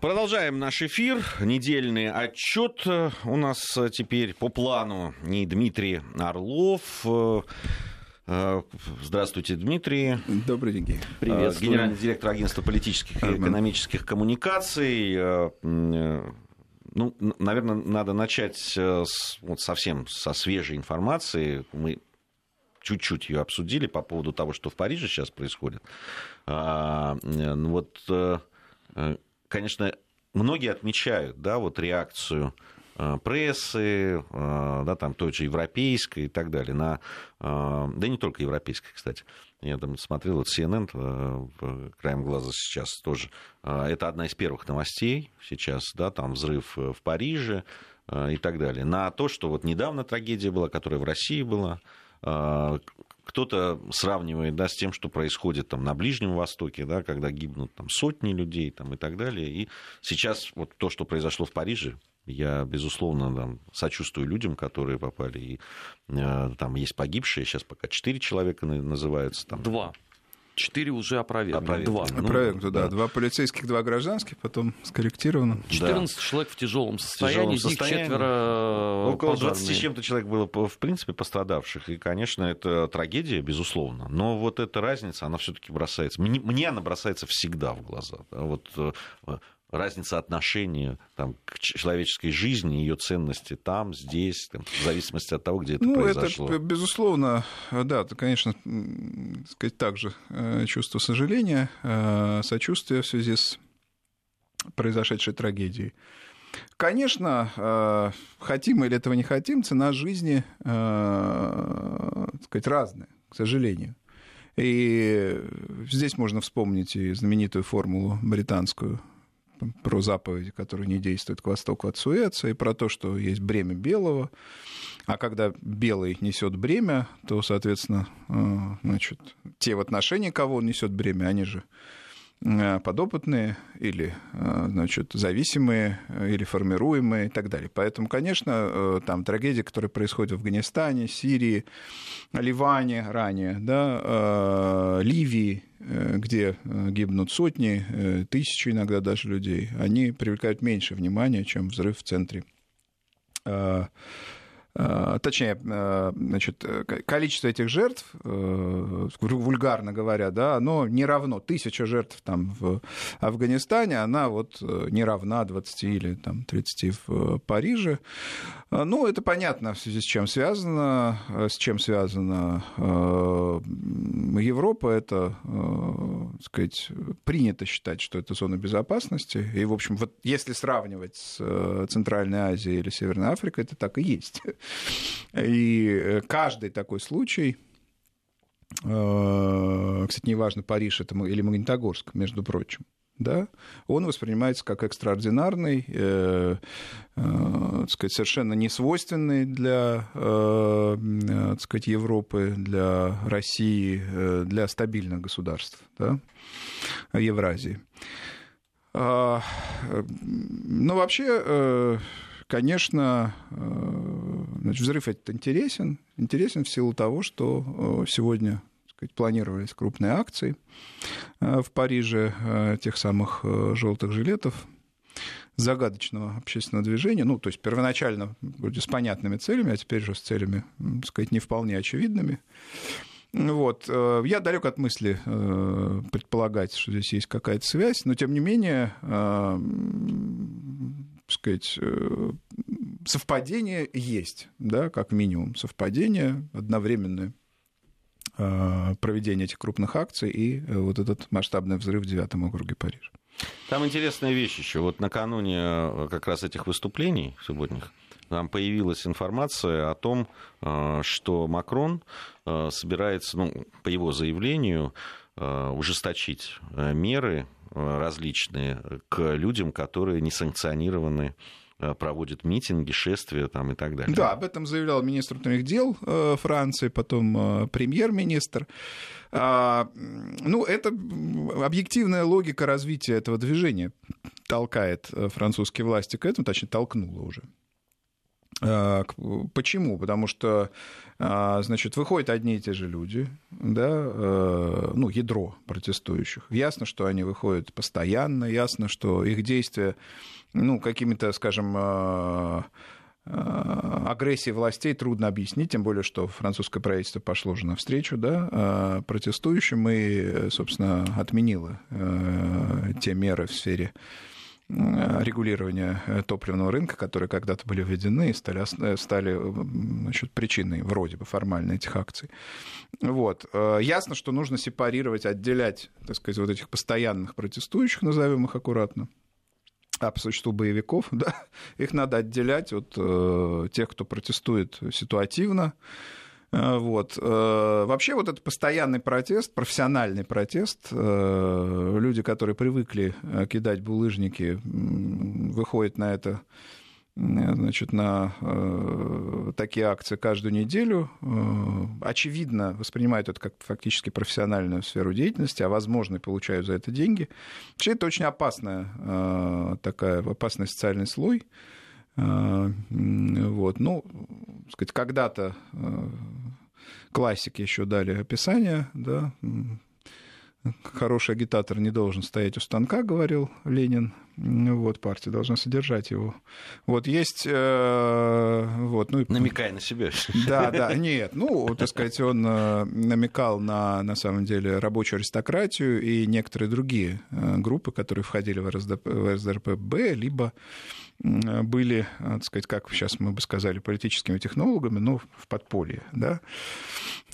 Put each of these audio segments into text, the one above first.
Продолжаем наш эфир. Недельный отчет у нас теперь по плану не Дмитрий Орлов. Здравствуйте, Дмитрий. Добрый день. Привет. Генеральный директор агентства политических и экономических коммуникаций. Ну, наверное, надо начать с, вот совсем со свежей информации. Мы чуть-чуть ее обсудили по поводу того, что в Париже сейчас происходит. А, ну вот конечно, многие отмечают, да, вот реакцию э, прессы, э, да, там той же европейской и так далее, на, э, да не только европейской, кстати, я там смотрел, вот CNN краем глаза сейчас тоже, это одна из первых новостей сейчас, да, там взрыв в Париже и так далее, на то, что вот недавно трагедия была, которая в России была, кто-то сравнивает да, с тем, что происходит там, на Ближнем Востоке, да, когда гибнут там, сотни людей там, и так далее. И сейчас вот то, что произошло в Париже, я, безусловно, там, сочувствую людям, которые попали. И э, там есть погибшие, сейчас пока четыре человека называются. Там. Два. Четыре уже опровергнуты. Два. Ну, опровергнуты, да. да. Два полицейских, два гражданских, потом скорректировано. 14 да. человек в тяжелом состоянии, из них четверо Около пожарные. 20 с чем-то человек было, в принципе, пострадавших. И, конечно, это трагедия, безусловно. Но вот эта разница, она все таки бросается... Мне, мне она бросается всегда в глаза. Вот э, разница отношения там, к человеческой жизни, ее ценности там, здесь, там, в зависимости от того, где это ну, произошло. Это, безусловно, да, это, конечно, сказать, также э, чувство сожаления, э, сочувствия в связи с произошедшей трагедией. Конечно, э, хотим или этого не хотим, цена жизни так сказать, разная, к сожалению. И здесь можно вспомнить и знаменитую формулу британскую про заповеди, которые не действуют к востоку от Суэца, и про то, что есть бремя белого. А когда белый несет бремя, то, соответственно, э, значит, те в отношении кого он несет бремя, они же подопытные или э, значит, зависимые э, или формируемые и так далее. Поэтому, конечно, там трагедии, которые происходят в Афганистане, Сирии, Ливане ранее, да, Ливии, где гибнут сотни, тысячи иногда даже людей, они привлекают меньше внимания, чем взрыв в центре Э, точнее, э, значит, количество этих жертв, э, вульгарно говоря, да, оно не равно. Тысяча жертв там в Афганистане, она вот не равна 20 или там, 30 в Париже. Ну, это понятно, в связи с чем связано, с чем связана Европа. Это, так сказать, принято считать, что это зона безопасности. И, в общем, вот если сравнивать с Центральной Азией или Северной Африкой, это так и есть. И э, каждый такой случай, э, кстати, неважно, Париж это или Магнитогорск, между прочим, да, он воспринимается как экстраординарный, э, э, сказать, совершенно не свойственный для э, так сказать, Европы, для России, э, для стабильных государств да, Евразии. А, ну, вообще, конечно, э, значит, взрыв этот интересен. Интересен в силу того, что э, сегодня сказать, планировались крупные акции э, в Париже тех самых желтых жилетов загадочного общественного движения, ну, то есть первоначально вроде с понятными целями, а теперь же с целями, так сказать, не вполне очевидными. Вот. Я далек от мысли предполагать, что здесь есть какая-то связь, но тем не менее сказать, э, совпадение есть, да, как минимум, совпадение одновременное э, проведение этих крупных акций и э, вот этот масштабный взрыв в девятом округе Парижа. Там интересная вещь еще. Вот накануне как раз этих выступлений субботних там появилась информация о том, что Макрон собирается, ну, по его заявлению, ужесточить меры Э, различные к людям, которые не санкционированы э, проводят митинги, шествия там, и так далее. Да, об этом заявлял министр внутренних дел э, Франции, потом премьер-министр. А, ну, это объективная логика развития этого движения толкает французские власти к этому, точнее, толкнула уже. Почему? Потому что, значит, выходят одни и те же люди, да, ну, ядро протестующих. Ясно, что они выходят постоянно, ясно, что их действия, ну, какими-то, скажем, Э, агрессии властей трудно объяснить, тем более, что французское правительство пошло уже навстречу да, э, протестующим и, собственно, отменило э, те меры в сфере регулирования топливного рынка, которые когда-то были введены и стали, стали значит, причиной вроде бы формально этих акций. Вот. Ясно, что нужно сепарировать, отделять, так сказать, вот этих постоянных протестующих, назовем их аккуратно, а по существу боевиков, да, их надо отделять от э, тех, кто протестует ситуативно. Э, вот. Э, вообще вот этот постоянный протест, профессиональный протест, э, люди, которые привыкли кидать булыжники, выходят на это значит, на такие акции каждую неделю, очевидно воспринимают это как фактически профессиональную сферу деятельности, а возможно и получают за это деньги. Вообще это очень опасная такая, опасный социальный слой. Вот, ну, сказать, когда-то классики еще дали описание, да, хороший агитатор не должен стоять у станка, говорил Ленин. Вот, партия должна содержать его. Вот есть... Э, вот, ну, Намекая на себя. Да, да, нет. Ну, так сказать, он э, намекал на, на самом деле, рабочую аристократию и некоторые другие э, группы, которые входили в, РСДП, в РСДРПБ, либо были, так сказать, как сейчас мы бы сказали, политическими технологами, но в подполье. Да?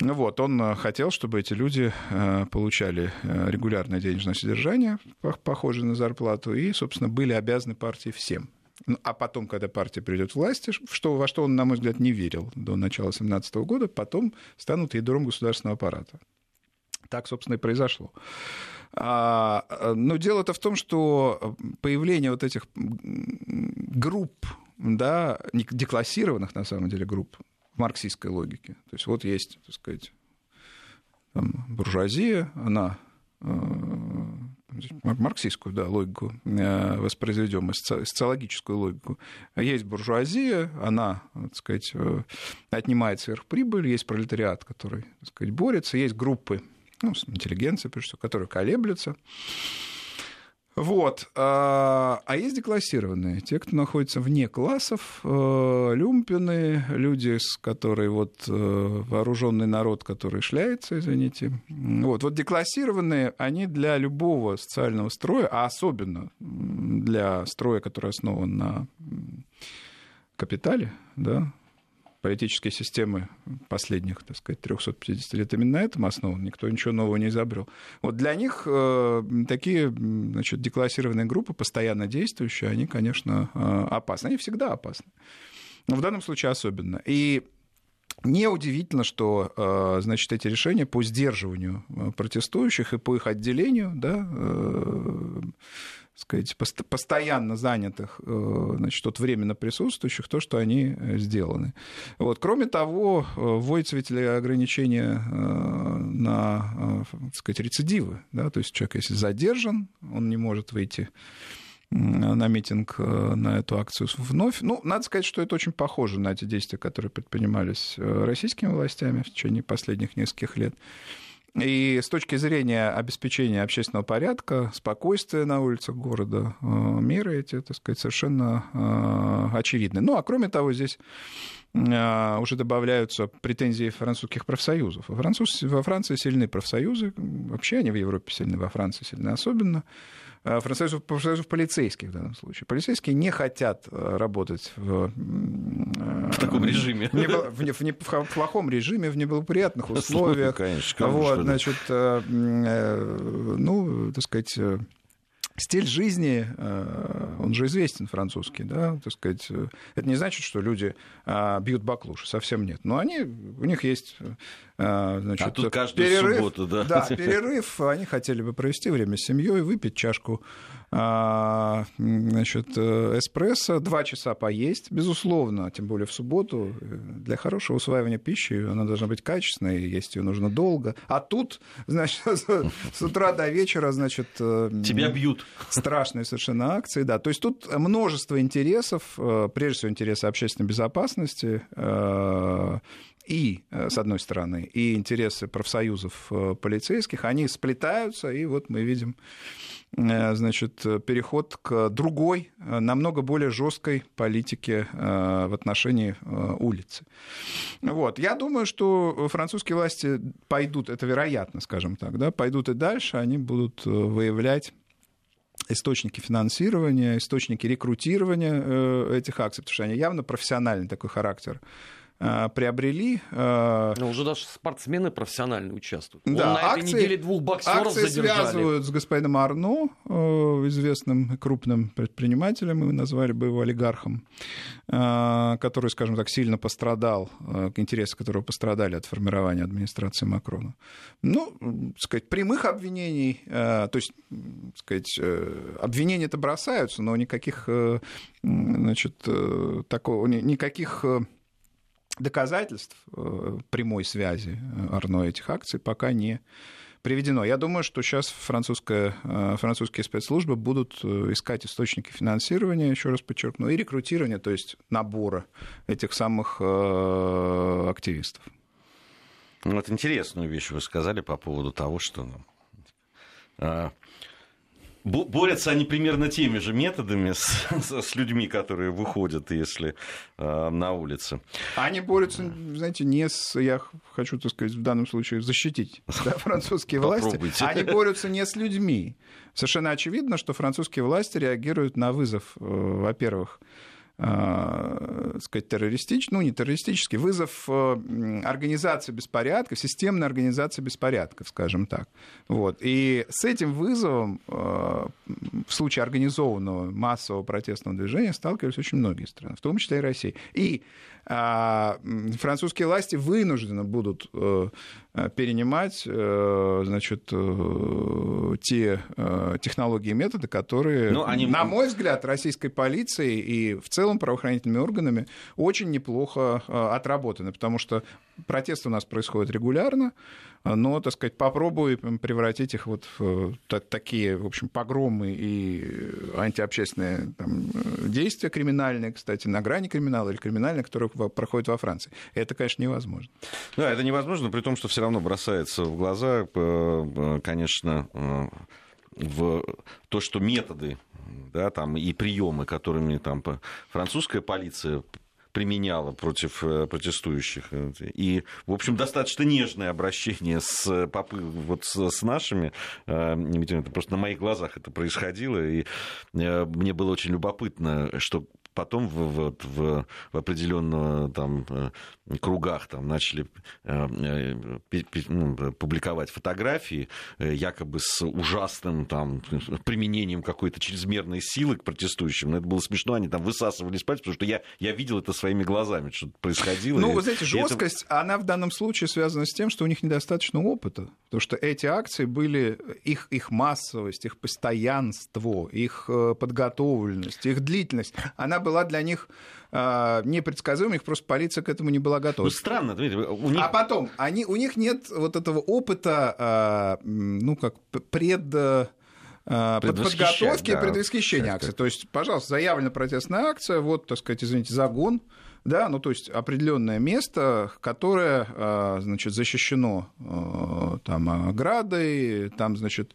Вот, он хотел, чтобы эти люди э, получали э, регулярное денежное содержание, похожее на зарплату, и, собственно, были обязаны партии всем. Ну, а потом, когда партия придет к власти, что, во что он, на мой взгляд, не верил до начала 2017 года, потом станут ядром государственного аппарата. Так, собственно, и произошло. А, но дело-то в том, что появление вот этих групп, да, деклассированных на самом деле групп в марксистской логике. То есть вот есть, так сказать, там, буржуазия, она э, марксистскую да, логику э, воспроизведем, социологическую логику. Есть буржуазия, она, так сказать, э, отнимает сверхприбыль, есть пролетариат, который, так сказать, борется, есть группы ну, интеллигенция, прежде всего, которые колеблются. Вот. А, а есть деклассированные, те, кто находится вне классов, э, люмпины, люди, с которые вот э, вооруженный народ, который шляется, извините. Вот, вот деклассированные, они для любого социального строя, а особенно для строя, который основан на капитале, да, политические системы последних, так сказать, 350 лет именно на этом основан, никто ничего нового не изобрел. Вот для них э, такие значит, деклассированные группы, постоянно действующие, они, конечно, э, опасны. Они всегда опасны. Но в данном случае особенно. И Неудивительно, что э, значит, эти решения по сдерживанию протестующих и по их отделению да, сказать, постоянно занятых, э, значит, от временно присутствующих, то, что они э, сделаны. Вот. Кроме того, э, вводятся ведь ограничения на, так сказать, рецидивы. Да? То есть человек, если задержан, он не может выйти на митинг, на эту акцию вновь. Ну, надо сказать, что это очень похоже на эти действия, которые предпринимались российскими властями в течение последних нескольких лет. И с точки зрения обеспечения общественного порядка, спокойствия на улицах города, э, меры эти, так сказать, совершенно э, очевидны. Ну, а кроме того, здесь э, уже добавляются претензии французских профсоюзов. Во, Француз, во Франции сильны профсоюзы, вообще они в Европе сильны, во Франции сильны особенно. Э, профсоюзов, профсоюзов полицейских в данном случае. Полицейские не хотят э, работать в, э, в таком режиме. В, в, в, в, в плохом режиме, в неблагоприятных условиях. Конечно, вот, значит, ну, так сказать, стиль жизни, он же известен французский, да, так сказать, это не значит, что люди бьют баклуши, совсем нет, но они, у них есть а, значит, а тут каждую перерыв, субботу, да? Да, перерыв. Они хотели бы провести время с семьей, выпить чашку а, значит, э, эспрессо, два часа поесть, безусловно, тем более в субботу. Для хорошего усваивания пищи она должна быть качественной, есть ее нужно долго. А тут, значит, с утра до вечера, значит... Э, Тебя бьют. страшные совершенно акции, да. То есть тут множество интересов, э, прежде всего интересы общественной безопасности, и, э, с одной стороны, и интересы профсоюзов полицейских, они сплетаются, и вот мы видим значит, переход к другой, намного более жесткой политике в отношении улицы. Вот. Я думаю, что французские власти пойдут, это вероятно, скажем так, да, пойдут и дальше, они будут выявлять источники финансирования, источники рекрутирования э, этих акций, потому что они явно профессиональный такой характер Э, приобрели. Э, Но уже даже спортсмены профессионально участвуют. Да, Он на акции, этой неделе двух боксеров акции задержали. связывают с господином Арно, э, известным крупным предпринимателем, мы назвали бы его олигархом, который, скажем так, сильно пострадал, интересы которого пострадали от формирования администрации Макрона. Ну, сказать, прямых обвинений, то есть, сказать, обвинения это бросаются, но никаких, значит, такого, никаких доказательств э, прямой связи э, Арно этих акций пока не приведено. Я думаю, что сейчас французская, э, французские спецслужбы будут искать источники финансирования, еще раз подчеркну, и рекрутирования, то есть набора этих самых активистов. Ну, вот интересную вещь вы сказали по поводу того, что ну, борются они примерно теми же методами с, с людьми, которые выходят, если э, на улице. Они борются, знаете, не с, я хочу, так сказать, в данном случае защитить да, французские власти, они борются не с людьми. Совершенно очевидно, что французские власти реагируют на вызов, э, во-первых, э, сказать, террористический, ну, не террористический, вызов э, организации беспорядков, системной организации беспорядков, скажем так. Вот. И с этим вызовом э, в случае организованного массового протестного движения сталкивались очень многие страны, в том числе и Россия. И французские власти вынуждены будут э, перенимать э, значит, э, те технологии и методы, которые, ну, они... на мой взгляд, российской полицией и в целом правоохранительными органами очень неплохо отработаны, потому что протесты у нас происходят регулярно, но, так сказать, попробуй превратить их вот в такие, в общем, погромы и антиобщественные там, действия криминальные, кстати, на грани криминала или криминальные, которые проходят во Франции. Это, конечно, невозможно. Да, это невозможно, при том, что все равно бросается в глаза, э, конечно, э, в то, что методы да, там, и приемы, которыми там, французская полиция применяла против э, протестующих. И, в общем, достаточно нежное обращение с, вот с, нашими. Э, это просто на моих глазах это происходило. И э, мне было очень любопытно, что потом в, в, в, в определенных там, э, кругах там, начали э, э, ну, публиковать фотографии якобы с ужасным там, применением какой-то чрезмерной силы к протестующим. Но это было смешно, они там высасывали спать, потому что я, я видел это своими глазами, что происходило. Ну, вы знаете, жесткость, это... она в данном случае связана с тем, что у них недостаточно опыта. Потому что эти акции были, их, их массовость, их постоянство, их подготовленность, их длительность, она была для них э, непредсказуемой, их просто полиция к этому не была готова. Ну, странно, у них... А потом, они, у них нет вот этого опыта, э, ну, как пред э, подготовки да, предвосхищения акции. То есть, пожалуйста, заявлена протестная акция, вот, так сказать, извините, загон, да, ну то есть определенное место, которое, значит, защищено там оградой, там, значит,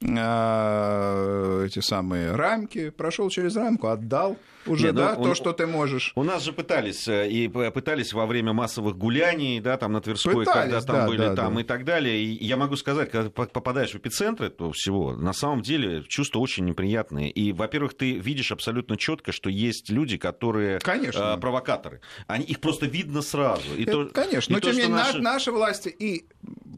эти самые рамки, прошел через рамку, отдал уже, Не, ну, да, ну, то, что ты можешь. У нас же пытались, э, и пытались во время массовых гуляний, да, там на Тверской, пытались, когда там да, были да, там да. и так далее. И я могу сказать, когда попадаешь в эпицентр этого всего, на самом деле чувства очень неприятные. И, во-первых, ты видишь абсолютно четко, что есть люди, которые Конечно. Э, провокаторы. Они, их просто видно сразу. И это, то, конечно, и но то, тем не менее наши... наши власти и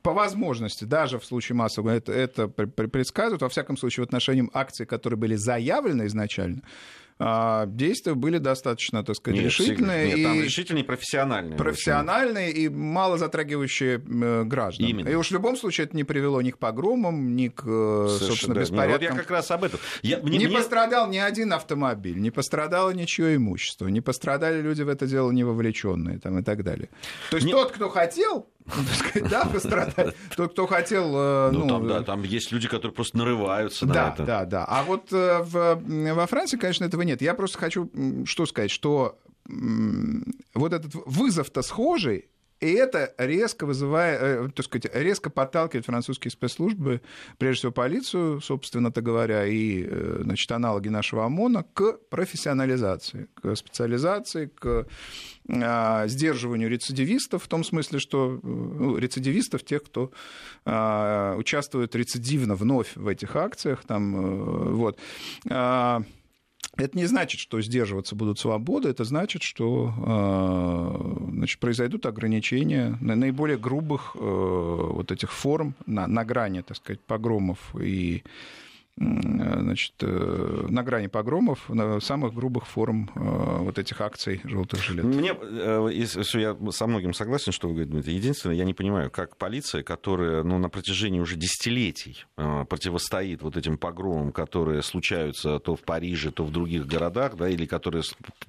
по возможности, даже в случае массового, это, это предсказывают, во всяком случае, в отношении акций, которые были заявлены изначально, действия были достаточно, так сказать, нет, решительные. Нет, и там решительные и профессиональные. Профессиональные и мало затрагивающие э, граждан. Именно. И уж в любом случае это не привело ни к погромам, ни к, э, Совершенно, собственно, да. беспорядкам. Вот я как раз об этом. Я, мне, не мне... пострадал ни один автомобиль, не пострадало ничье имущество, не пострадали люди в это дело не вовлеченные там, и так далее. То есть мне... тот, кто хотел да, пострадать. Тот, кто хотел... Э, ну, ну там, да, там есть люди, которые просто нарываются да, на это. Да, да, А вот э, во Франции, конечно, этого нет. Я просто хочу что сказать, что вот этот вызов-то схожий, и это резко вызывает, э, так сказать, резко подталкивает французские спецслужбы, прежде всего полицию, собственно-то говоря, и э, значит, аналоги нашего ОМОНа, к профессионализации, к специализации, к а, сдерживанию рецидивистов, в том смысле, что ну, рецидивистов, тех, кто а, участвует рецидивно вновь в этих акциях, там, э, вот. А, это не значит, что сдерживаться будут свободы, это значит, что э, значит, произойдут ограничения на наиболее грубых э, вот этих форм на, на грани, так сказать, погромов и значит, э, на грани погромов, на самых грубых форм э, вот этих акций желтых жилет. Мне, э, если я со многим согласен, что вы говорите, Дмитрий. Единственное, я не понимаю, как полиция, которая ну, на протяжении уже десятилетий противостоит вот этим погромам, которые случаются то в Париже, то в других городах, да, или которые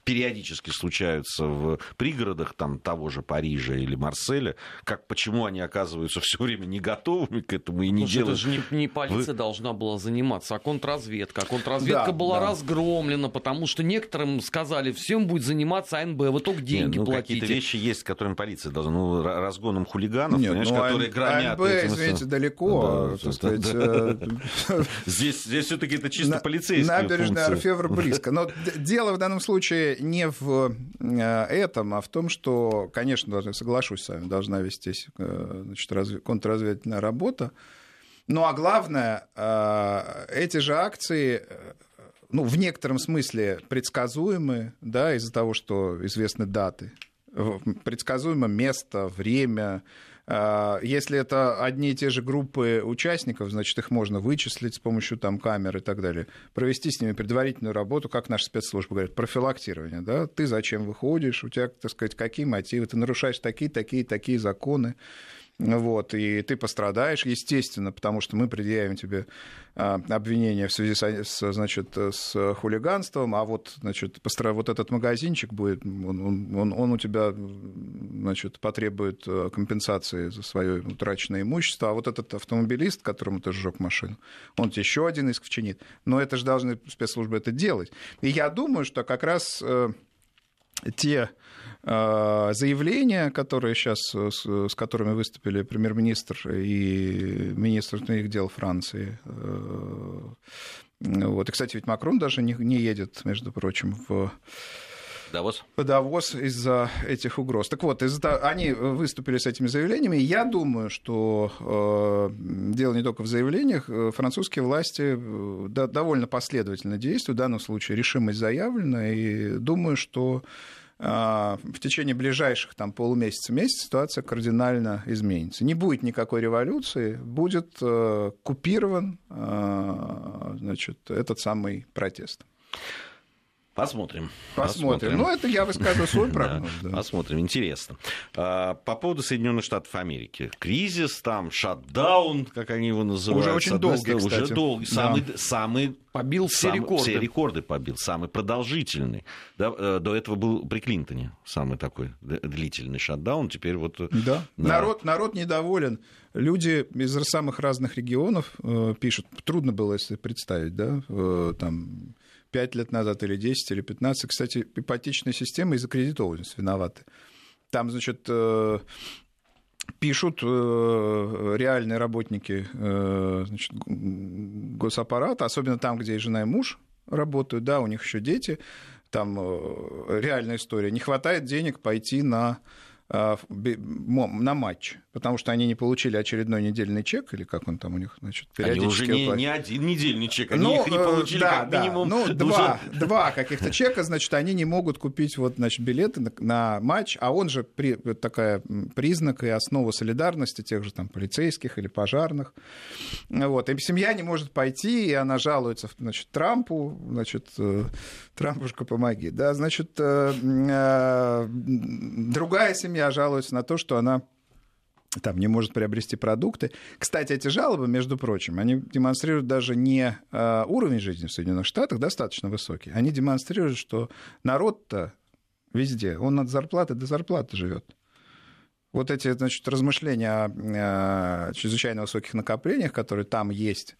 периодически случаются в пригородах там, того же Парижа или Марселя, как, почему они оказываются все время не готовыми к этому и не Потому делают... Это же не, не полиция Вы... должна была заниматься заниматься, а контрразведка. А контрразведка да, была да. разгромлена, потому что некоторым сказали, всем будет заниматься АНБ, вы только деньги Нет, ну, Какие-то вещи есть, которыми полиция должна, ну, разгоном хулиганов, Нет, понимаешь, ну, которые громят. АНБ, этим... извините, далеко, да, сказать. Э, здесь, здесь все-таки это чисто полицейские Набережная Орфевр близко. Но дело в данном случае не в э, этом, а в том, что, конечно, соглашусь с вами, должна вестись э, значит, контрразведывательная работа. Ну а главное, э, эти же акции э, ну, в некотором смысле предсказуемы, да, из-за того, что известны даты. Предсказуемо место, время. Э, если это одни и те же группы участников, значит, их можно вычислить с помощью там, камер и так далее. Провести с ними предварительную работу, как наши спецслужбы говорят, профилактирование. Да? Ты зачем выходишь, у тебя, так сказать, какие мотивы, ты нарушаешь такие, такие, такие законы. Вот, и ты пострадаешь, естественно, потому что мы предъявим тебе а, обвинение в связи с, значит, с хулиганством, а вот, значит, постра... вот этот магазинчик будет, он, он, он у тебя значит, потребует э, компенсации за свое утраченное имущество, а вот этот автомобилист, которому ты сжег машину, он тебе еще один иск вчинит. Но это же должны спецслужбы это делать. И я думаю, что как раз э, те заявления, которые сейчас, э, с, которыми выступили премьер-министр и министр внутренних дел Франции. Э, вот. И, кстати, ведь Макрон даже не, не едет, между прочим, в Давос? Давос из-за этих угроз. Так вот, из-за они выступили с этими заявлениями. Я думаю, что э, дело не только в заявлениях. Французские власти да, довольно последовательно действуют. В данном случае решимость заявлена. И думаю, что в течение ближайших там, полумесяца, месяца ситуация кардинально изменится. Не будет никакой революции, будет э, купирован э, значит, этот самый протест. Посмотрим. Посмотрим. Посмотрим. Ну, это я высказываю свой прогноз. да. Посмотрим, интересно. А, по поводу Соединенных Штатов Америки. Кризис там, шатдаун, как они его называют. Уже очень долгий, кстати. Уже долгий. Самый, да. самый побил все сам, рекорды. Все рекорды побил, самый продолжительный. Да, э, до этого был при Клинтоне самый такой длительный шатдаун. Теперь вот... Э, да. да. Народ, народ недоволен. Люди из самых разных регионов э, пишут. Трудно было, если представить, да, э, там 5 лет назад, или 10, или 15. Кстати, ипотечная система и закредитованность виноваты. Там, значит, э, пишут э, реальные работники э, значит, госаппарата, особенно там, где и жена, и муж работают, да, у них еще дети, там реальная история. Не хватает денег пойти на на матч, потому что они не получили очередной недельный чек, или как он там у них, значит, периодически... Они уже не, не один недельный чек, они ну, их не получили да, как минимум... ну, два, два каких-то чека, значит, они не могут купить вот, значит, билеты на, на матч, а он же при, такая признак и основа солидарности тех же там полицейских или пожарных. Вот, и семья не может пойти, и она жалуется, значит, Трампу, значит, э, Трампушка, помоги, да, значит, э, э, другая семья жалуется на то, что она там не может приобрести продукты. Кстати, эти жалобы, между прочим, они демонстрируют даже не э, уровень жизни в Соединенных Штатах достаточно высокий, они демонстрируют, что народ-то везде, он от зарплаты до зарплаты живет. вот эти значит, размышления о чрезвычайно высоких накоплениях, которые там есть,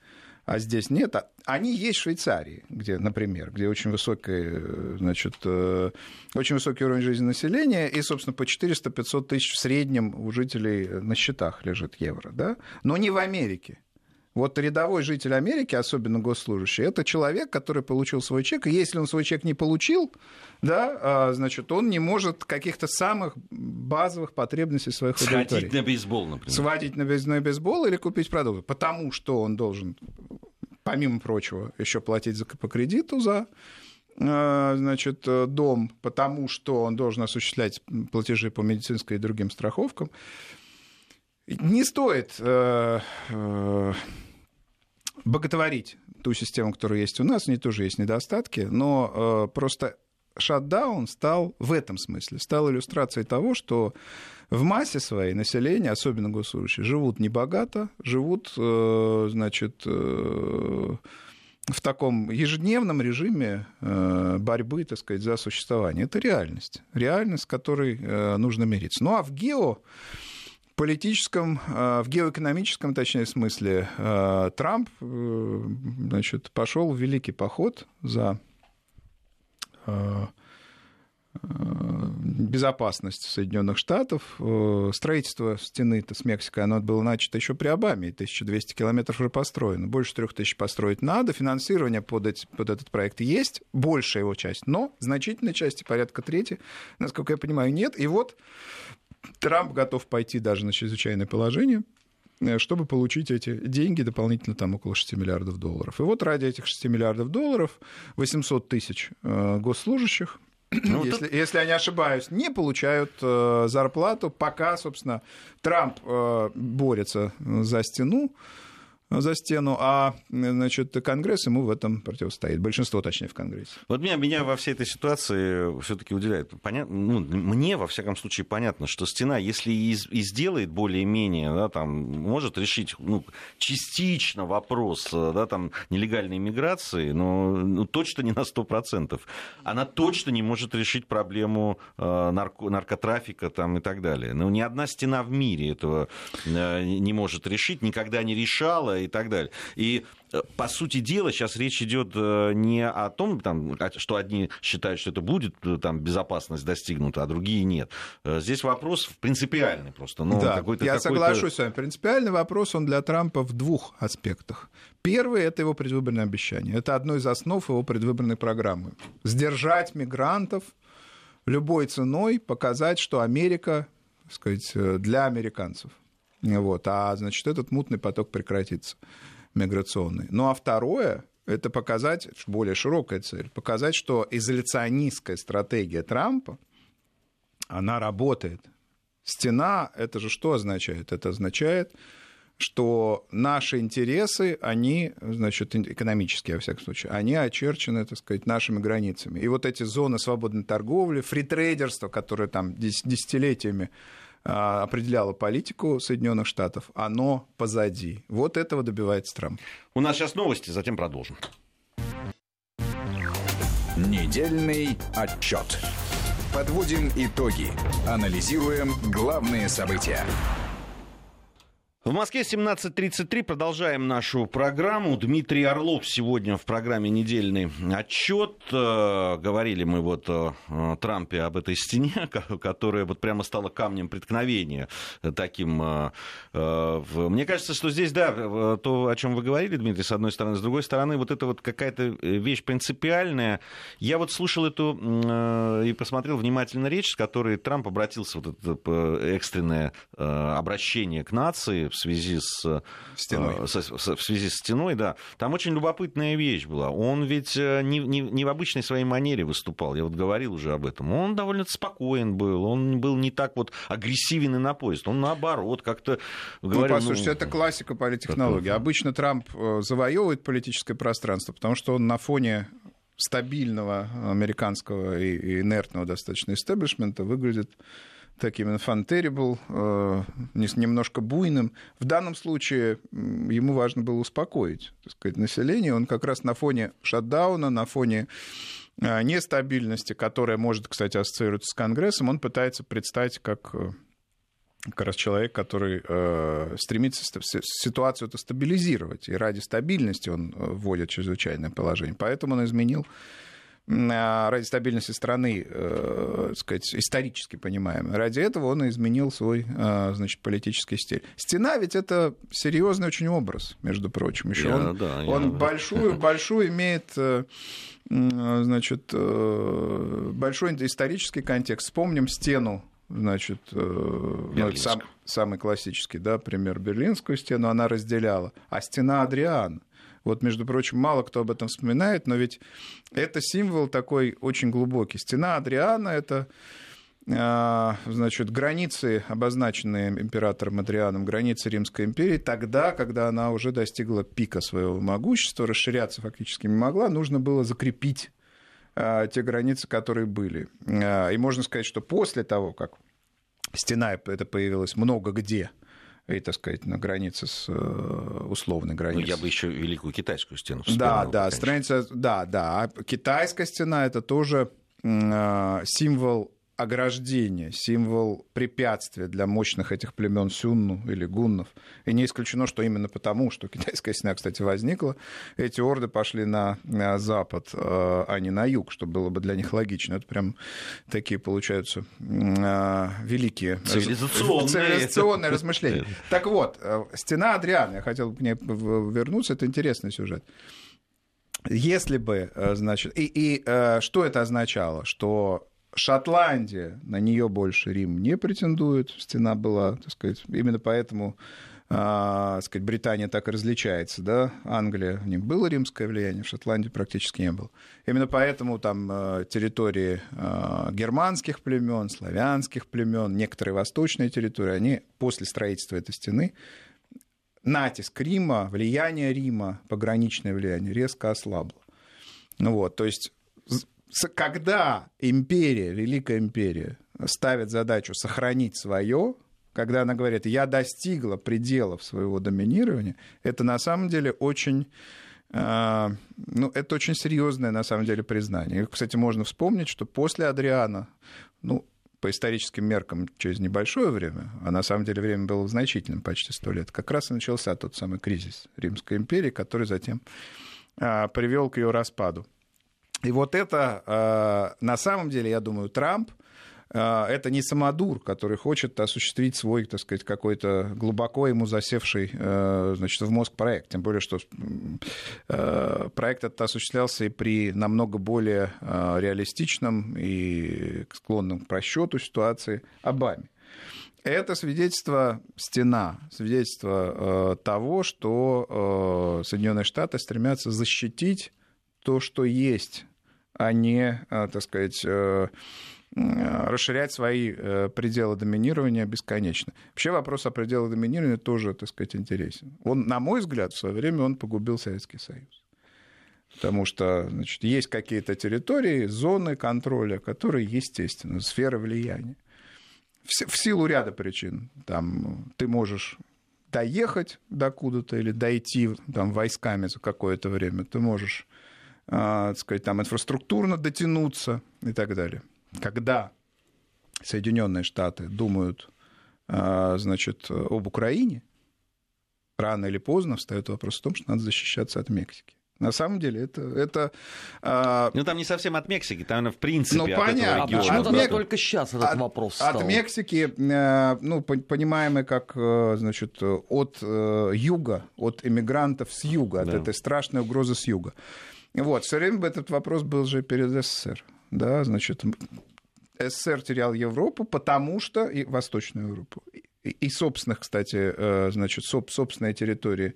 а здесь нет, а они есть в Швейцарии, где, например, где очень, высокий, значит, э, очень высокий уровень жизни населения, и, собственно, по 400-500 тысяч в среднем у жителей на счетах лежит евро, да? но не в Америке. Вот рядовой житель Америки, особенно госслужащий, это человек, который получил свой чек, и если он свой чек не получил, да, а, значит, он не может каких-то самых базовых потребностей своих удовлетворить. Сходить на бейсбол, например. Сводить на, бейсбол или купить продукты. Потому что он должен, помимо прочего, еще платить по кредиту за а, значит, дом, потому что он должен осуществлять платежи по медицинской и другим страховкам. Не стоит э, э, боготворить ту систему, которая есть у нас, у нее тоже есть недостатки, но э, просто шатдаун стал в этом смысле, стал иллюстрацией того, что в массе своей населения, особенно госслужащие, живут небогато, живут, э, значит, э, в таком ежедневном режиме борьбы, так сказать, за существование. Это реальность. Реальность, с которой нужно мириться. Ну а в гео политическом, э, в геоэкономическом, точнее, смысле, э, Трамп э, значит, пошел в великий поход за безопасность Соединенных Штатов. Строительство стены с Мексикой, оно было начато еще при Обаме, 1200 километров уже построено. Больше 3000 построить надо, финансирование под, эти, под этот проект есть, большая его часть, но значительной части, порядка трети, насколько я понимаю, нет. И вот Трамп готов пойти даже на чрезвычайное положение, э, чтобы получить эти деньги, дополнительно там около 6 миллиардов долларов. И вот ради этих 6 миллиардов долларов 800 тысяч э, госслужащих ну, если, тут... если я не ошибаюсь, не получают э, зарплату, пока, собственно, Трамп э, борется за стену за стену, а значит, Конгресс ему в этом противостоит. Большинство, точнее, в Конгрессе. Вот меня, меня во всей этой ситуации все-таки удивляет. Понятно, ну, мне, во всяком случае, понятно, что стена, если и, и сделает более-менее, да, там, может решить ну, частично вопрос да, там, нелегальной миграции, но ну, точно не на 100%. Она точно не может решить проблему э, нарко, наркотрафика там, и так далее. Но ни одна стена в мире этого э, не может решить, никогда не решала, и так далее. И э, по сути дела, сейчас речь идет э, не о том, там, что одни считают, что это будет э, там, безопасность достигнута, а другие нет. Здесь вопрос принципиальный просто. Ну, да, какой-то, я какой-то... соглашусь с вами. Принципиальный вопрос, он для Трампа в двух аспектах. Первый – это его предвыборное обещание. Это одно из основ его предвыборной программы. Сдержать мигрантов любой ценой, показать, что Америка, так сказать, для американцев. Вот, а значит, этот мутный поток прекратится, миграционный. Ну а второе, это показать, более широкая цель, показать, что изоляционистская стратегия Трампа, она работает. Стена, это же что означает? Это означает, что наши интересы, они, значит, экономические, во всяком случае, они очерчены, так сказать, нашими границами. И вот эти зоны свободной торговли, фритрейдерство, которое там десятилетиями определяло политику Соединенных Штатов, оно позади. Вот этого добивается Трамп. У нас сейчас новости, затем продолжим. Недельный отчет. Подводим итоги. Анализируем главные события. В Москве 17.33. Продолжаем нашу программу. Дмитрий Орлов сегодня в программе «Недельный отчет». Э, говорили мы вот о Трампе, об этой стене, которая вот прямо стала камнем преткновения таким. Э, э, мне кажется, что здесь, да, то, о чем вы говорили, Дмитрий, с одной стороны. С другой стороны, вот это вот какая-то вещь принципиальная. Я вот слушал эту и посмотрел внимательно речь, с которой Трамп обратился, вот это экстренное обращение к нации связи с стеной. Э, с, с, в связи с стеной, да. Там очень любопытная вещь была. Он ведь э, не, не, не в обычной своей манере выступал, я вот говорил уже об этом. Он довольно спокоен был, он был не так вот агрессивен и напорист. Он наоборот как-то ну, говорил... Ну, послушайте, ну, это классика политтехнологии. Обычно Трамп э, завоевывает политическое пространство, потому что он на фоне стабильного американского и инертного достаточно истеблишмента выглядит таким infant terrible, э, немножко буйным. В данном случае ему важно было успокоить так сказать, население. Он как раз на фоне шатдауна, на фоне э, нестабильности, которая может, кстати, ассоциироваться с Конгрессом, он пытается представить как э, как раз человек, который э, стремится ситуацию это стабилизировать. И ради стабильности он вводит чрезвычайное положение. Поэтому он изменил ради стабильности страны, э, сказать, исторически понимаем. Ради этого он изменил свой, э, значит, политический стиль. Стена ведь это серьезный очень образ, между прочим. Еще я, он, да, он я... большую, большую имеет, э, значит, э, большой исторический контекст. Вспомним стену значит, э, ну, сам, самый классический, да, пример Берлинскую стену, она разделяла, а стена Адриан. Вот, между прочим, мало кто об этом вспоминает, но ведь это символ такой очень глубокий. Стена Адриана — это а, значит, границы, обозначенные императором Адрианом, границы Римской империи, тогда, когда она уже достигла пика своего могущества, расширяться фактически не могла, нужно было закрепить а, те границы, которые были. А, и можно сказать, что после того, как стена это появилась много где, и, так сказать, на границе с э, условной границей. Ну, я бы еще Великую Китайскую стену вспомнил. Да, да, страница, да, да. А китайская стена это тоже э, символ ограждение, символ препятствия для мощных этих племен сюнну или гуннов. И не исключено, что именно потому, что китайская стена, кстати, возникла, эти орды пошли на, запад, э, а не на юг, что было бы для них логично. Это прям такие получаются э, великие цивилизационные, цивилизационные размышления. Так вот, э, стена Адриана, я хотел бы к ней вернуться, это интересный сюжет. Если бы, значит, и, и что это означало? Что Шотландия, на нее больше Рим не претендует, стена была, так сказать, именно поэтому а, сказать, Британия так и различается, да, Англия, в нем было римское влияние, в Шотландии практически не было. Именно поэтому там а, территории а, германских племен, славянских племен, некоторые восточные территории, они после строительства этой стены натиск Рима, влияние Рима, пограничное влияние резко ослабло. Ну вот, то есть когда империя, Великая империя, ставит задачу сохранить свое, когда она говорит, я достигла пределов своего доминирования, это на самом деле очень а, ну, это очень серьезное, на самом деле, признание. И, кстати, можно вспомнить, что после Адриана, ну, по историческим меркам, через небольшое время, а на самом деле время было значительным, почти сто лет, как раз и начался тот самый кризис Римской империи, который затем а, привел к ее распаду. И вот это, э, на самом деле, я думаю, Трамп, э, это не самодур, который хочет осуществить свой, так сказать, какой-то глубоко ему засевший э, значит, в мозг проект. Тем более, что проект этот осуществлялся и при намного более реалистичном и склонном к просчету ситуации Обаме. Это свидетельство стена, свидетельство того, что Соединенные Штаты стремятся защитить то, что есть, а не, э, так сказать, э, расширять свои э, пределы доминирования бесконечно. Вообще вопрос о пределах доминирования тоже, так сказать, интересен. Он, на мой взгляд, в свое время он погубил Советский Союз. Потому что значит, есть какие-то территории, зоны контроля, которые, естественно, сферы влияния. В, в силу ряда причин. Там, ты можешь доехать до куда-то или дойти там, войсками за какое-то время. Ты можешь а, так сказать, там инфраструктурно дотянуться и так далее. Когда Соединенные Штаты думают а, значит, об Украине, рано или поздно встает вопрос о том, что надо защищаться от Мексики. На самом деле это... это а... Ну, там не совсем от Мексики, там, в принципе, ну, от понятно. этого региона. А почему Мек... только сейчас этот от, вопрос стал? От Мексики, ну, понимаемый как, э, значит, от э, юга, от иммигрантов с юга, да. от этой страшной угрозы с юга. Вот, все время этот вопрос был же перед СССР. Да, значит, СССР терял Европу, потому что и Восточную Европу. И, и собственных, кстати, э, значит, собственной территории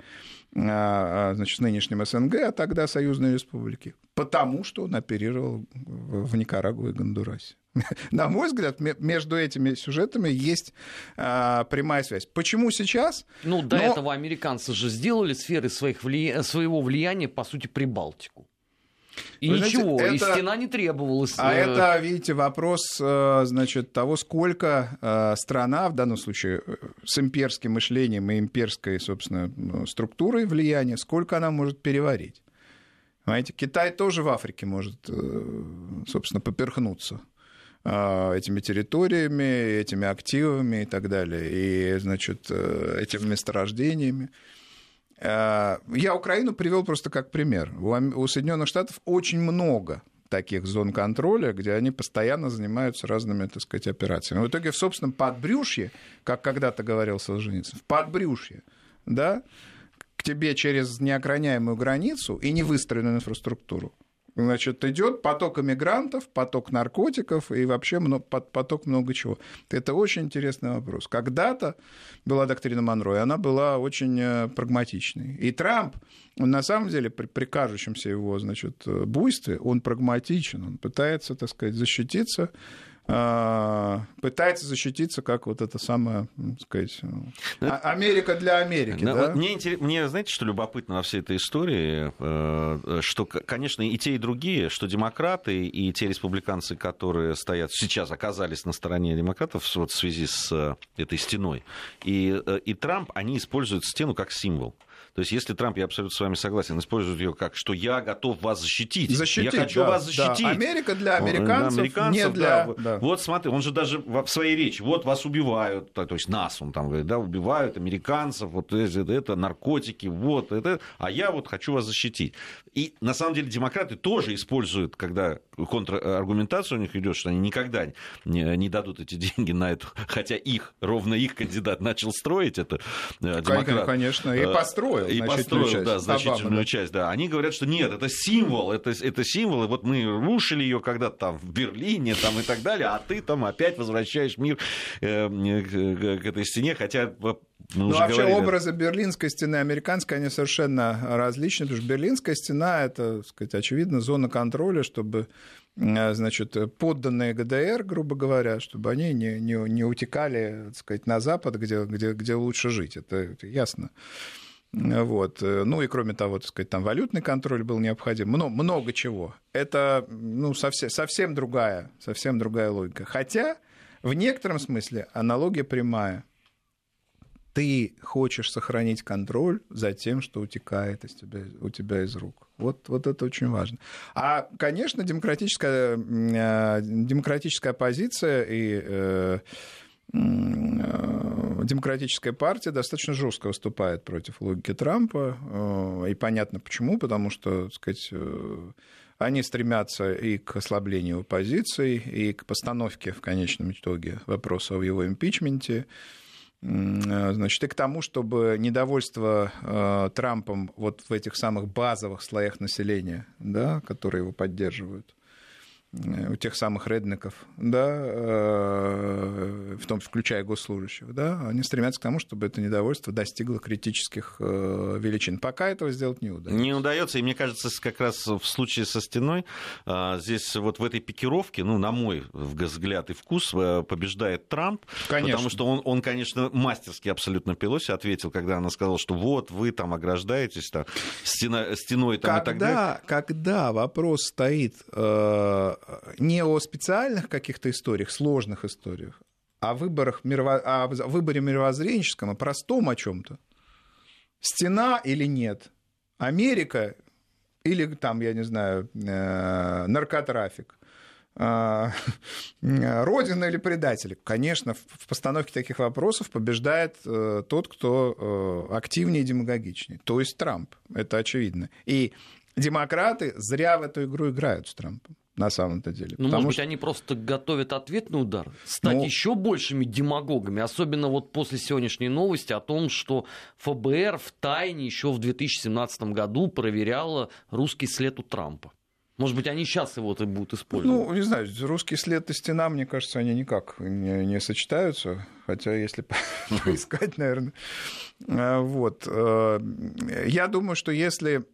а, а, значит, нынешнем СНГ, а тогда Союзной Республики, потому что он оперировал в Никарагуа и Гондурасе. На мой взгляд, между этими сюжетами есть а, прямая связь. Почему сейчас? Ну, до Но... этого американцы же сделали сферы своих вли... своего влияния, по сути, Прибалтику. И Вы ничего, знаете, это... и стена не требовалась. А э, это, видите, вопрос, э, значит, того, сколько э, страна, в данном случае с имперским мышлением и имперской, собственно, ну, структурой влияния, сколько она может переварить. Понимаете, Китай тоже в Африке может, собственно, поперхнуться этими территориями, этими активами и так далее, и, значит, этими месторождениями. Я Украину привел просто как пример. У Соединенных Штатов очень много таких зон контроля, где они постоянно занимаются разными, так сказать, операциями. В итоге в собственном подбрюшье, как когда-то говорил Солженицын, в подбрюшье, да, к тебе через неохраняемую границу и невыстроенную инфраструктуру Значит, идет поток иммигрантов, поток наркотиков и вообще поток много чего. Это очень интересный вопрос. Когда-то была доктрина Монро, и она была очень э, прагматичной. И Трамп, на самом деле при, при кажущемся его значит, буйстве, он прагматичен, он пытается, так сказать, защититься пытается защититься, как вот это самое, так сказать, ну, а, Америка для Америки. Да, да? Вот мне, мне, знаете, что любопытно во всей этой истории, э, что, конечно, и те, и другие, что демократы, и те республиканцы, которые стоят сейчас, оказались на стороне демократов вот в связи с э, этой стеной, и, э, и Трамп, они используют стену как символ. То есть, если Трамп, я абсолютно с вами согласен, использует ее как, что я готов вас защитить. Защитить, я хочу да, вас защитить. Да. Америка для американцев, для американцев не для... Да. Да. Вот смотри, он же даже в своей речи, вот вас убивают, то есть нас, он там говорит, да, убивают американцев, вот это, это наркотики, вот это, а я вот хочу вас защитить. И на самом деле демократы тоже используют, когда контраргументация у них идет, что они никогда не, не дадут эти деньги на это, хотя их, ровно их кандидат начал строить это. Э, демократ. Конечно, и построил построил, и построил часть. Да, значительную Обама, да. часть. Да. Они говорят, что нет, это символ, это, это символ, и вот мы рушили ее когда-то там в Берлине там, и так далее, а ты там опять возвращаешь мир э, к, к этой стене, хотя ну, вообще говорили. образы Берлинской стены и американской, они совершенно различны, потому что Берлинская стена, это, так сказать, очевидно, зона контроля, чтобы э, значит, подданные ГДР, грубо говоря, чтобы они не, не, не утекали так сказать, на Запад, где, где, где лучше жить. Это, это ясно. Вот. Ну и кроме того, так сказать, там валютный контроль был необходим, много, много чего. Это ну, совсем, совсем другая, совсем другая логика. Хотя в некотором смысле аналогия прямая. Ты хочешь сохранить контроль за тем, что утекает из тебя, у тебя из рук. Вот, вот это очень важно. А, конечно, демократическая, э, демократическая позиция и э, Э, демократическая партия достаточно жестко выступает против логики Трампа. Э, и понятно почему, потому что, так сказать, э, они стремятся и к ослаблению оппозиции, и к постановке в конечном итоге вопроса о его импичменте, значит, и к тому, чтобы недовольство Трампом вот в этих самых базовых слоях населения, да, которые его поддерживают, у тех самых редников, да, э, в том включая госслужащих, да, они стремятся к тому, чтобы это недовольство достигло критических э, величин. Пока этого сделать не удается. Не удается, и мне кажется, как раз в случае со стеной, э, здесь вот в этой пикировке, ну, на мой взгляд и вкус, побеждает Трамп, конечно. потому что он, он, конечно, мастерски абсолютно Пелоси ответил, когда она сказала, что вот вы там ограждаетесь там, стена, стеной там, когда, и так далее. Когда вопрос стоит не о специальных каких-то историях, сложных историях, а выборах, мирово... о выборе мировоззренческом, о простом о чем-то. Стена или нет? Америка или там, я не знаю, э, наркотрафик? А, родина или предатели? Конечно, в постановке таких вопросов побеждает э, тот, кто э, активнее и демагогичнее, то есть Трамп, это очевидно. И демократы зря в эту игру играют с Трампом на самом-то деле. Ну, может быть, что... они просто готовят ответный удар, стать ну... еще большими демагогами, особенно вот после сегодняшней новости о том, что ФБР в тайне еще в 2017 году проверяло русский след у Трампа. Может быть, они сейчас его -то будут использовать? Ну, не знаю, русский след и стена, мне кажется, они никак не, не сочетаются. Хотя, если поискать, наверное. А, вот. Э, я думаю, что если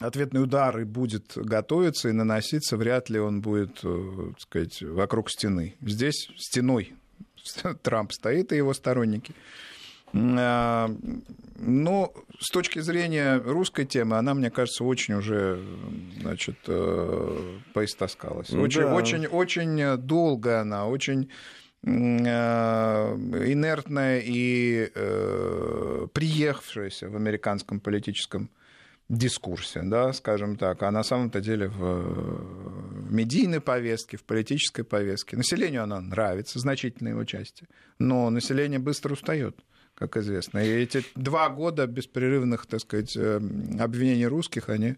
ответный удар и будет готовиться и наноситься, вряд ли он будет, э, так сказать, вокруг стены. Здесь стеной Трамп стоит и его сторонники. А, но с точки зрения русской темы, она, мне кажется, очень уже значит, э, поистоскалась. Очень, да. очень, очень долго она, очень э, инертная и приехавшаяся в американском политическом дискурсе, да, скажем так, а на самом-то деле в, медийной повестке, в политической повестке. Населению она нравится, значительной его части, но население быстро устает как известно. И эти два года беспрерывных, так сказать, э, обвинений русских, они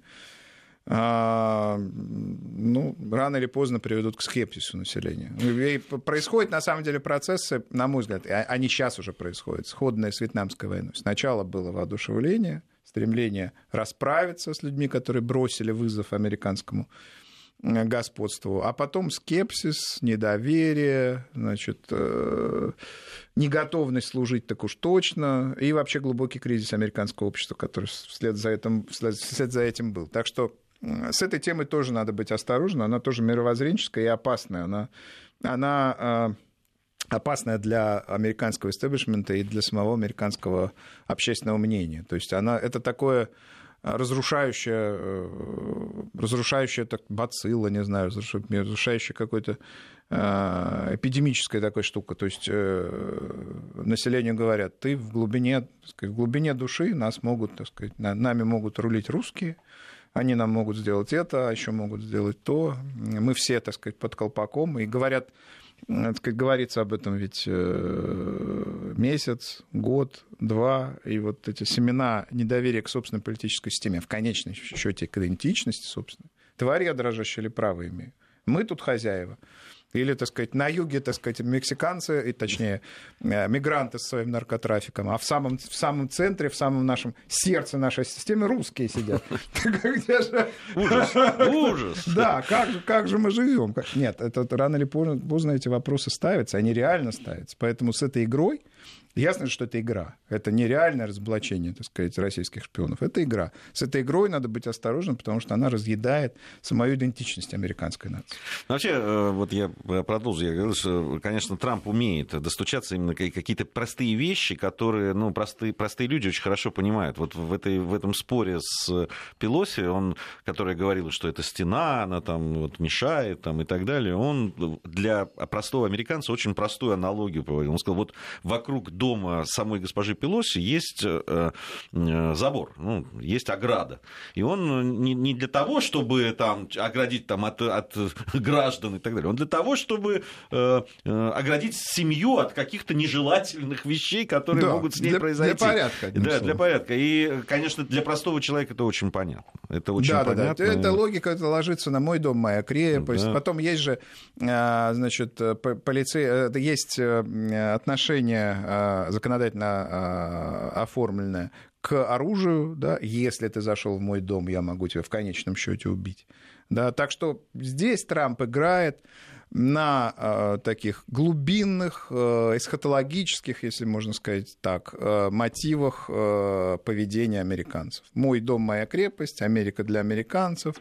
а, ну, рано или поздно приведут к скепсису населения. И происходят, на самом деле, процессы, на мой взгляд, они сейчас уже происходят, сходные с Вьетнамской войной. Сначала было воодушевление, стремление расправиться с людьми, которые бросили вызов американскому э, господству, а потом скепсис, недоверие, значит, э, неготовность служить так уж точно, и вообще глубокий кризис американского общества, который вслед за этим, вслед за этим был. Так что с этой темой тоже надо быть осторожным, она тоже мировоззренческая и опасная. Она, она э, опасная для американского истеблишмента и для самого американского общественного мнения. То есть она, это такое разрушающее, э, разрушающее так, бацилла, не знаю, разрушающее какое-то э, эпидемическая такая штука. То есть э, населению говорят, ты в глубине, сказать, в глубине души нас могут, так сказать, нами могут рулить русские, они нам могут сделать это, а еще могут сделать то. Мы все, так сказать, под колпаком. И говорят, как говорится об этом ведь э, месяц, год, два, и вот эти семена недоверия к собственной политической системе, в конечном счете к идентичности, собственно, тварь я дрожащая или право имею. Мы тут хозяева. Или, так сказать, на юге, так сказать, мексиканцы, и, точнее, э, мигранты с своим наркотрафиком, а в самом, в самом центре, в самом нашем сердце нашей системы русские сидят. Ужас, ужас. Да, как, как же мы живем? Нет, это рано или поздно эти вопросы ставятся, они реально ставятся. Поэтому с этой игрой Ясно, что это игра. Это не реальное разоблачение, так сказать, российских шпионов. Это игра. С этой игрой надо быть осторожным, потому что она разъедает самую идентичность американской нации. Ну, вообще, э, вот я продолжу. Я говорил, что, конечно, Трамп умеет достучаться именно какие-то простые вещи, которые, ну, простые, простые люди очень хорошо понимают. Вот в, этой, в этом споре с Пелоси, он, который говорил, что это стена, она там вот мешает там, и так далее, он для простого американца очень простую аналогию проводил. Он сказал, вот вокруг дома самой госпожи Пелоси есть э, э, забор, ну, есть ограда. И он не, не для того, чтобы там, оградить там, от, от граждан и так далее, он для того, чтобы э, оградить семью от каких-то нежелательных вещей, которые да, могут с ней для, произойти. Для порядка. Да, словом. для порядка. И, конечно, для простого человека это очень понятно. Это очень да, понятно. Да, да. Эта логика это ложится на мой дом, моя крепость. Да. Потом есть же, значит, полицей, есть отношения законодательно а, оформленное к оружию, да, если ты зашел в мой дом, я могу тебя в конечном счете убить. Да, так что здесь Трамп играет на э, таких глубинных, э, эсхатологических, если можно сказать так, э, мотивах э, поведения американцев. Мой дом, моя крепость, Америка для американцев,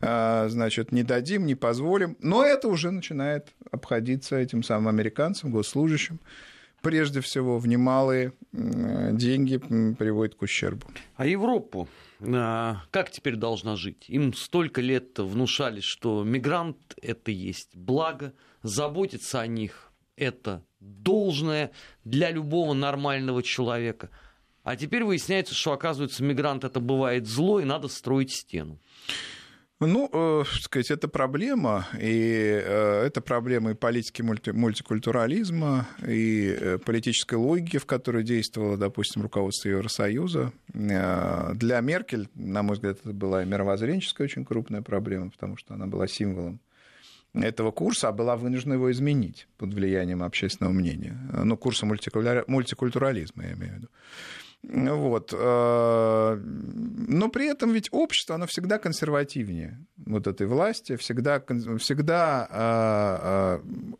э, значит, не дадим, не позволим. Но это уже начинает обходиться этим самым американцам, госслужащим прежде всего в немалые деньги приводит к ущербу. А Европу а, как теперь должна жить? Им столько лет внушали, что мигрант – это есть благо, заботиться о них – это должное для любого нормального человека. А теперь выясняется, что, оказывается, мигрант – это бывает зло, и надо строить стену. Ну, э, сказать, это проблема, и э, это проблема и политики мульти, мультикультурализма, и э, политической логики, в которой действовало, допустим, руководство Евросоюза. Э, для Меркель, на мой взгляд, это была мировоззренческая очень крупная проблема, потому что она была символом этого курса, а была вынуждена его изменить под влиянием общественного мнения. Ну, курса мультикультурализма, я имею в виду. Вот. Э, но при этом ведь общество, оно всегда консервативнее вот этой власти, всегда, всегда э, э,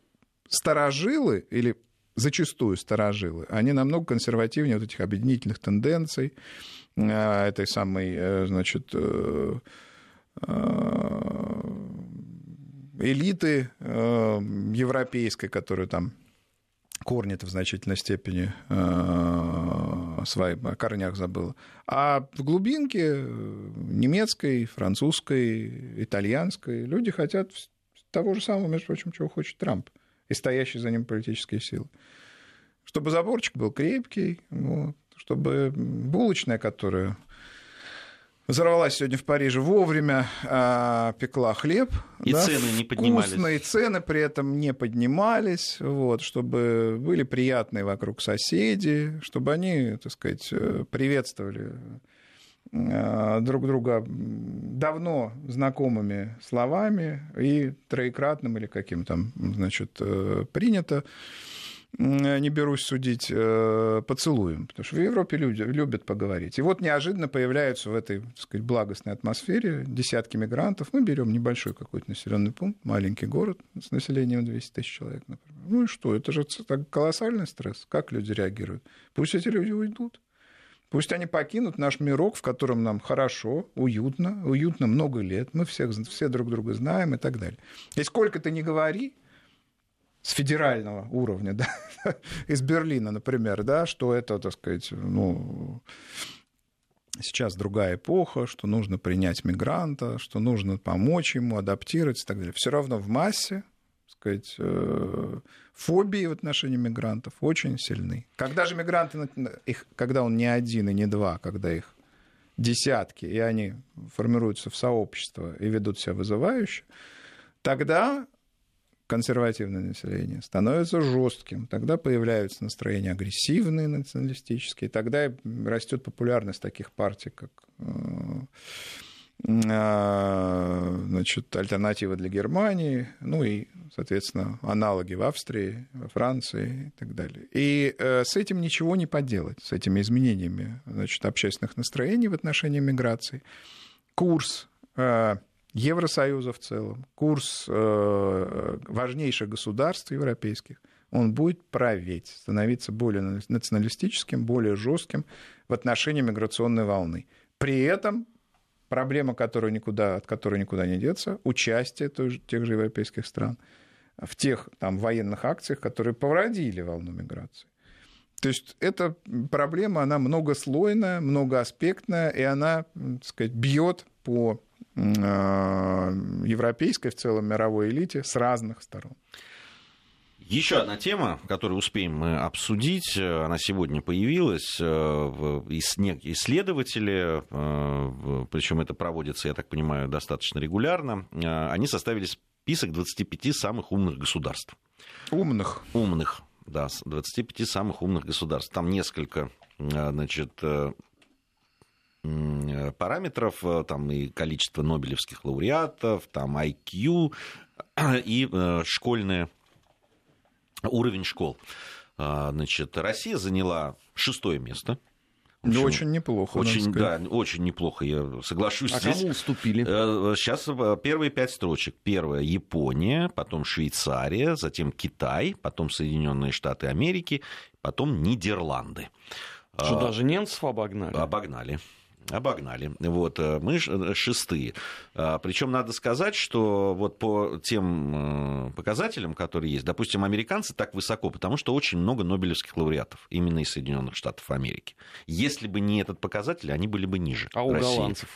старожилы или зачастую старожилы, они намного консервативнее вот этих объединительных тенденций, этой самой, значит, элиты европейской, которую там корни в значительной степени э, своих корнях забыла. А в глубинке немецкой, французской, итальянской люди хотят того же самого, между прочим, чего хочет Трамп и стоящие за ним политические силы. Чтобы заборчик был крепкий, вот, чтобы булочная, которая взорвалась сегодня в Париже вовремя, э, пекла хлеб. И да, цены не поднимались. Вкусные цены при этом не поднимались, вот, чтобы были приятные вокруг соседи, чтобы они, так сказать, э, приветствовали э, друг друга давно знакомыми словами и троекратным или каким там, значит, э, принято не берусь судить, э, поцелуем. Потому что в Европе люди любят поговорить. И вот неожиданно появляются в этой так сказать, благостной атмосфере десятки мигрантов. Мы берем небольшой какой-то населенный пункт, маленький город с населением 200 тысяч человек, например. Ну и что? Это же так колоссальный стресс. Как люди реагируют? Пусть эти люди уйдут. Пусть они покинут наш мирок, в котором нам хорошо, уютно, уютно много лет, мы всех, все друг друга знаем и так далее. И сколько ты не говори, с федерального уровня, да, из Берлина, например, да, что это, так сказать, ну, сейчас другая эпоха, что нужно принять мигранта, что нужно помочь ему адаптироваться и так далее. Все равно в массе, так сказать, э, фобии в отношении мигрантов очень сильны. Когда же мигранты, их, когда он не один и не два, когда их десятки, и они формируются в сообщество и ведут себя вызывающе, тогда консервативное население становится жестким, тогда появляются настроения агрессивные, националистические, тогда растет популярность таких партий, как э, э, значит, альтернатива для Германии, ну и, соответственно, аналоги в Австрии, во Франции и так далее. И э, с этим ничего не поделать, с этими изменениями значит, общественных настроений в отношении миграции. Курс Евросоюза в целом, курс э, важнейших государств европейских, он будет править, становиться более националистическим, более жестким в отношении миграционной волны. При этом проблема, которая никуда, от которой никуда не деться, участие тех же европейских стран в тех там, военных акциях, которые породили волну миграции. То есть эта проблема, она многослойная, многоаспектная, и она, так сказать, бьет по европейской, в целом мировой элите с разных сторон. Еще одна тема, которую успеем мы обсудить, она сегодня появилась. Э, исследователи, э, причем это проводится, я так понимаю, достаточно регулярно, они составили список 25 самых умных государств. Умных? Умных, да, 25 самых умных государств. Там несколько значит, Э, параметров, э, там и количество нобелевских лауреатов, там IQ и э, школьный уровень школ. Значит, Россия заняла шестое место. Ну, очень неплохо. Очень, да, очень неплохо, я соглашусь. А здесь. кому уступили? Сейчас первые пять строчек. Первая Япония, потом Швейцария, затем Китай, потом Соединенные Штаты Америки, потом Нидерланды. Что, даже немцев обогнали? Обогнали. Обогнали. Вот, э, мы э, шестые. А, Причем надо сказать, что вот по тем э, показателям, которые есть, допустим, американцы так высоко, потому что очень много нобелевских лауреатов именно из Соединенных Штатов Америки. Если бы не этот показатель, они были бы ниже. А у России. голландцев?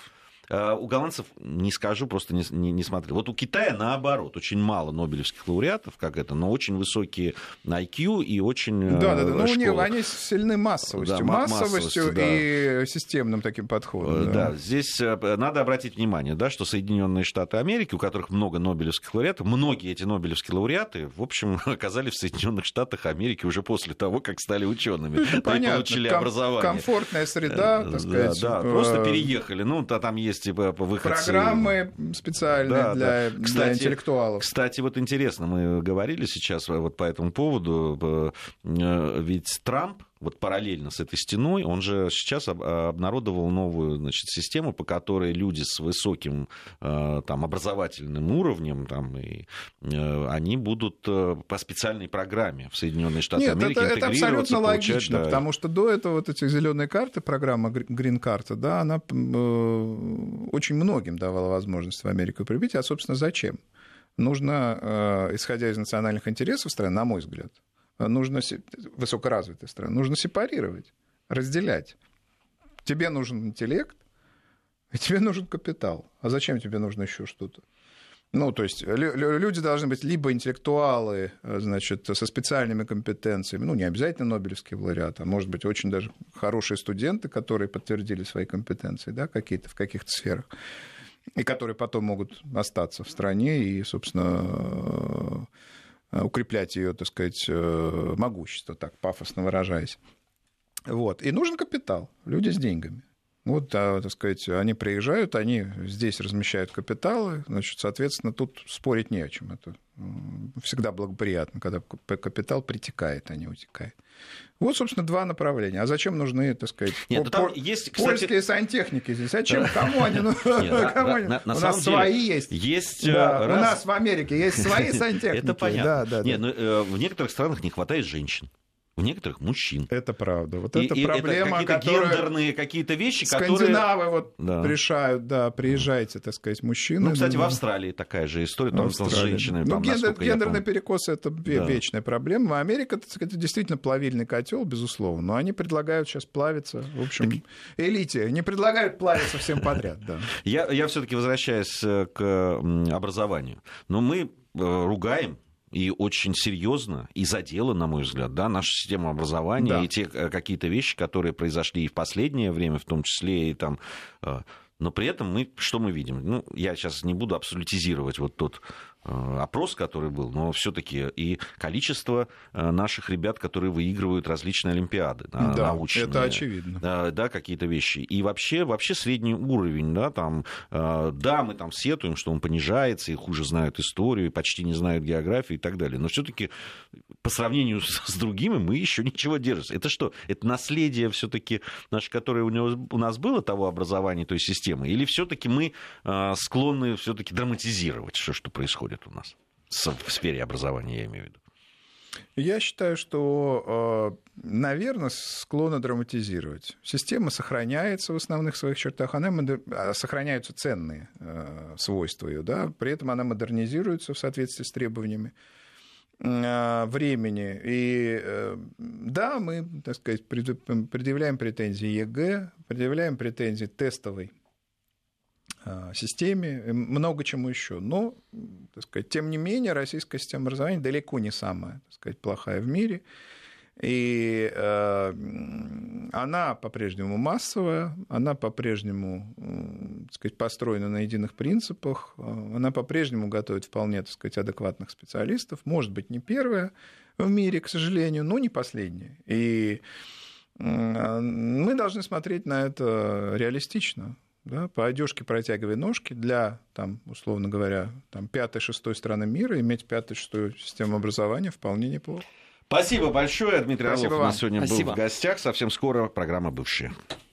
Э, у голландцев не скажу, просто не, не, не смотрел. Вот у Китая наоборот, очень мало нобелевских лауреатов, как это, но очень высокие IQ и очень э, Да, да, да. Но у них они сильны массовостью. Да, массовостью, массовостью и системным таким подходом. Э, да. да, здесь надо обратить внимание, да, что Соединенные Штаты Америки, у которых много нобелевских лауреатов, многие эти нобелевские лауреаты, в общем, оказались в Соединенных Штатах Америки уже после того, как стали учеными. Ну, понятно. получили Ком- образование. Комфортная среда, так сказать. Да, да, просто переехали. Ну, там есть есть типа выход Программы специальные да, для, да. Кстати, для интеллектуалов. Кстати, вот интересно, мы говорили сейчас вот по этому поводу, э, ведь Трамп вот параллельно с этой стеной, он же сейчас обнародовал новую значит, систему, по которой люди с высоким э, там, образовательным уровнем, там, и, э, они будут э, по специальной программе в Соединенные Штаты Нет, Америки это, это абсолютно логично, да. потому что до этого вот эти зеленые карты, программа Green карта, да, она очень многим давала возможность в Америку прибыть, а, собственно, зачем? Нужно, исходя из национальных интересов страны, на мой взгляд, нужно, высокоразвитые страны, нужно сепарировать, разделять. Тебе нужен интеллект, и тебе нужен капитал. А зачем тебе нужно еще что-то? Ну, то есть люди должны быть либо интеллектуалы, значит, со специальными компетенциями, ну, не обязательно Нобелевский лауреат, а может быть очень даже хорошие студенты, которые подтвердили свои компетенции, да, какие-то в каких-то сферах, и которые потом могут остаться в стране и, собственно, укреплять ее, так сказать, могущество, так пафосно выражаясь. Вот. И нужен капитал, люди с деньгами. Вот, а, так сказать, они приезжают, они здесь размещают капиталы, значит, соответственно, тут спорить не о чем. Это всегда благоприятно, когда капитал притекает, а не утекает. Вот, собственно, два направления. А зачем нужны, так сказать, Нет, по- там есть, кстати... польские сантехники здесь? Зачем? Кому они? У нас свои есть. Есть. У нас в Америке есть свои сантехники. Это понятно. Нет, ну, э, в некоторых странах не хватает женщин у некоторых мужчин. Это правда. Вот и, это и проблема, это какие-то гендерные какие-то вещи, скандинавы которые... вот да. решают, да, приезжайте, так сказать, мужчины. Ну, кстати, да. в Австралии такая же история, там, с женщинами. Ну, там, гендер, гендерный перекос это да. вечная проблема. Америка, так сказать, действительно плавильный котел, безусловно, но они предлагают сейчас плавиться, в общем, так... элите, не предлагают плавиться всем подряд, да. Я, я все-таки возвращаюсь э, к образованию. Но мы э, ругаем и очень серьезно и задело, на мой взгляд, да, нашу систему образования да. и те э, какие-то вещи, которые произошли и в последнее время, в том числе и там э, но при этом мы что мы видим? Ну, я сейчас не буду абсолютизировать вот тот Э, опрос, который был, но все-таки и количество э, наших ребят, которые выигрывают различные олимпиады да, научные. Это очевидно. Да, да, какие-то вещи. И вообще, вообще средний уровень, да, там, э, да, мы там сетуем, что он понижается, и хуже знают историю, и почти не знают географию и так далее. Но все-таки по сравнению с другими мы еще ничего держимся. Это что? Это наследие все-таки наше, которое у, него, у нас было того образования, той системы, или все-таки мы склонны все-таки драматизировать все, что происходит? у нас в сфере образования, я имею в виду? Я считаю, что, э, наверное, склонно драматизировать. Система сохраняется в основных своих чертах, она модер... А, сохраняются ценные э, свойства ее, да, при этом она модернизируется в соответствии с требованиями э, времени. И да, мы, так сказать, предъявляем претензии ЕГЭ, предъявляем претензии тестовой Э, системе, много чему еще. Но, так сказать, тем не менее, российская система образования далеко не самая так сказать, плохая в мире. И э, она по-прежнему массовая, она по-прежнему так сказать, построена на единых принципах, э, она по-прежнему готовит вполне так сказать, адекватных специалистов. Может быть, не первая в мире, к сожалению, но не последняя. И мы должны смотреть на это реалистично да, по одежке протягивай ножки для, там, условно говоря, там, пятой-шестой страны мира, иметь пятую-шестую систему образования вполне неплохо. Спасибо большое. Дмитрий Спасибо Орлов у нас сегодня Спасибо. был в гостях. Совсем скоро программа «Бывшие».